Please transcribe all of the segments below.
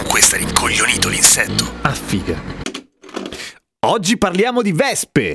Non questo è rincoglionito l'insetto. Ah, figa. Oggi parliamo di vespe.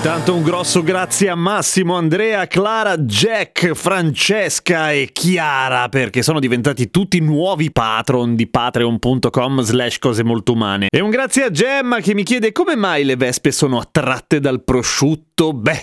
Intanto un grosso grazie a Massimo, Andrea, Clara, Jack, Francesca e Chiara perché sono diventati tutti nuovi patron di patreon.com slash cose molto umane. E un grazie a Gemma che mi chiede come mai le vespe sono attratte dal prosciutto. Beh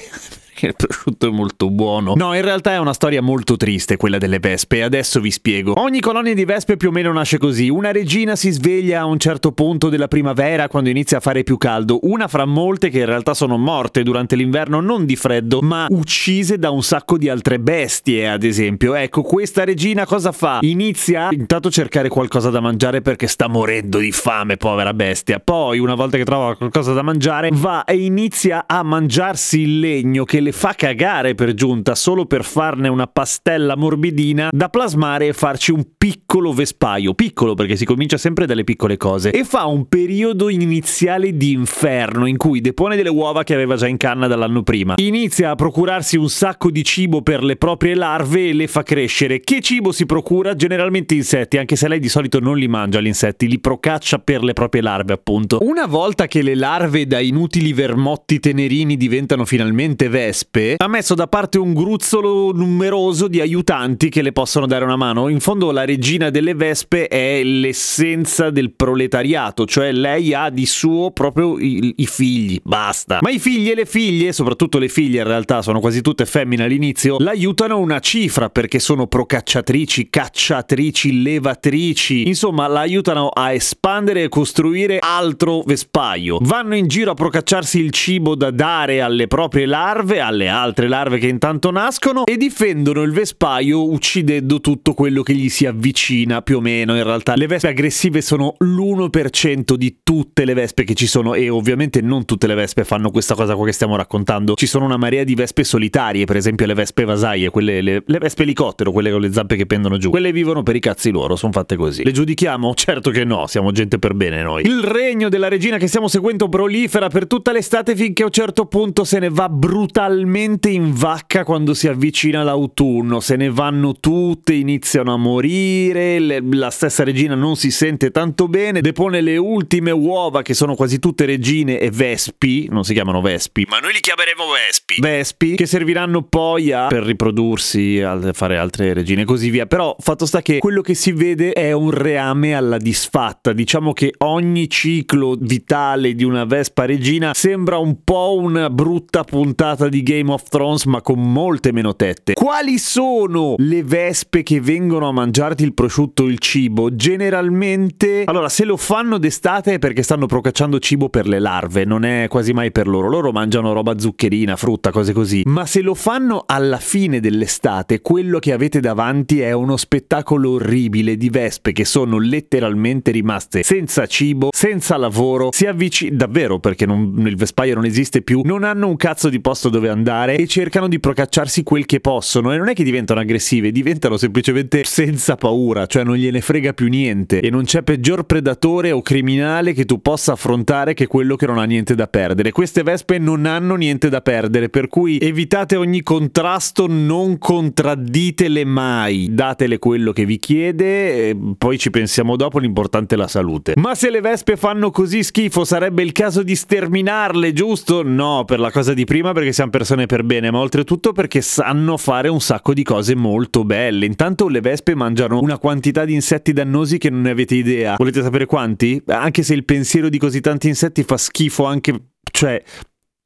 il prosciutto è molto buono. No, in realtà è una storia molto triste quella delle vespe, adesso vi spiego. Ogni colonia di vespe più o meno nasce così. Una regina si sveglia a un certo punto della primavera quando inizia a fare più caldo, una fra molte che in realtà sono morte durante l'inverno non di freddo, ma uccise da un sacco di altre bestie, ad esempio. Ecco, questa regina cosa fa? Inizia intanto a cercare qualcosa da mangiare perché sta morendo di fame, povera bestia. Poi, una volta che trova qualcosa da mangiare, va e inizia a mangiarsi il legno che le fa cagare per giunta solo per farne una pastella morbidina da plasmare e farci un piccolo vespaio, piccolo perché si comincia sempre dalle piccole cose, e fa un periodo iniziale di inferno in cui depone delle uova che aveva già in canna dall'anno prima, inizia a procurarsi un sacco di cibo per le proprie larve e le fa crescere. Che cibo si procura? Generalmente insetti, anche se lei di solito non li mangia gli insetti, li procaccia per le proprie larve appunto. Una volta che le larve da inutili vermotti tenerini diventano finalmente vespe, vespe ha messo da parte un gruzzolo numeroso di aiutanti che le possono dare una mano. In fondo la regina delle vespe è l'essenza del proletariato, cioè lei ha di suo proprio i, i figli, basta. Ma i figli e le figlie, soprattutto le figlie in realtà sono quasi tutte femmine all'inizio, l'aiutano una cifra perché sono procacciatrici, cacciatrici, levatrici, insomma la aiutano a espandere e costruire altro vespaio. Vanno in giro a procacciarsi il cibo da dare alle proprie larve, alle altre larve che intanto nascono e difendono il vespaio uccidendo tutto quello che gli si avvicina più o meno in realtà. Le vespe aggressive sono l'1% di tutte le vespe che ci sono e ovviamente non tutte le vespe fanno questa cosa qua che stiamo raccontando. Ci sono una marea di vespe solitarie per esempio le vespe vasaie quelle le, le vespe elicottero quelle con le zampe che pendono giù. Quelle vivono per i cazzi loro sono fatte così. Le giudichiamo? certo che no siamo gente per bene noi. Il regno della regina che stiamo seguendo prolifera per tutta l'estate finché a un certo punto se ne va brutalmente in vacca quando si avvicina l'autunno se ne vanno tutte iniziano a morire le, la stessa regina non si sente tanto bene depone le ultime uova che sono quasi tutte regine e vespi non si chiamano vespi Ma noi li chiameremo vespi. vespi che serviranno poi a per riprodursi, a fare altre regine e così via. Però fatto sta che quello che si vede è un reame alla disfatta. Diciamo che ogni ciclo vitale di una vespa regina sembra un po' una brutta puntata di Game of Thrones, ma con molte meno tette. Quali sono le vespe che vengono a mangiarti il prosciutto o il cibo? Generalmente, allora, se lo fanno d'estate è perché stanno procacciando cibo per le larve, non è quasi mai per loro. Loro mangiano roba zuccherina, frutta, cose così. Ma se lo fanno alla fine dell'estate, quello che avete davanti è uno spettacolo orribile di vespe che sono letteralmente rimaste senza cibo, senza lavoro, si avvicinano davvero perché non, il vespaio non esiste più, non hanno un cazzo di posto dove andare e cercano di procacciarsi quel che possono e non è che diventano aggressive, diventano semplicemente senza paura, cioè non gliene frega più niente e non c'è peggior predatore o criminale che tu possa affrontare che quello che non ha niente da perdere. Queste vespe non hanno niente da perdere, per cui evitate ogni contrasto, non contradditele mai, datele quello che vi chiede, poi ci pensiamo dopo, l'importante è la salute. Ma se le vespe fanno così schifo, sarebbe il caso di sterminarle, giusto? No, per la cosa di prima perché siamo persone per bene, ma oltretutto perché sanno fare un sacco di cose molto belle. Intanto le vespe mangiano una quantità di insetti dannosi che non ne avete idea. Volete sapere quanti? Anche se il pensiero di così tanti insetti fa schifo anche... cioè...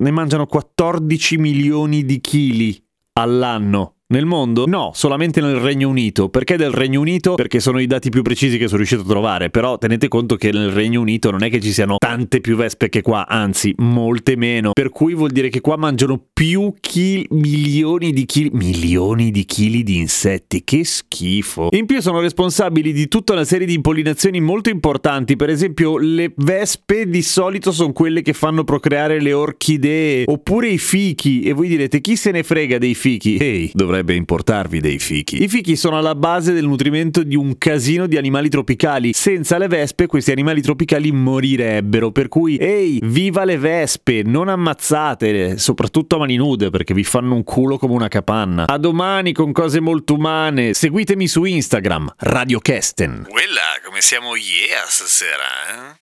Ne mangiano 14 milioni di chili all'anno nel mondo? No, solamente nel Regno Unito. Perché del Regno Unito? Perché sono i dati più precisi che sono riuscito a trovare, però tenete conto che nel Regno Unito non è che ci siano tante più vespe che qua, anzi, molte meno. Per cui vuol dire che qua mangiano più chili, milioni di chili, milioni di chili di insetti. Che schifo. In più sono responsabili di tutta una serie di impollinazioni molto importanti, per esempio le vespe di solito sono quelle che fanno procreare le orchidee, oppure i fichi, e voi direte chi se ne frega dei fichi? Ehi, dovrebbe importarvi dei fichi. I fichi sono alla base del nutrimento di un casino di animali tropicali. Senza le vespe questi animali tropicali morirebbero, per cui ehi, viva le vespe, non ammazzatele, soprattutto a mani nude perché vi fanno un culo come una capanna. A domani con cose molto umane. Seguitemi su Instagram, Radio Kesten. Quella, come siamo yeah stasera, eh?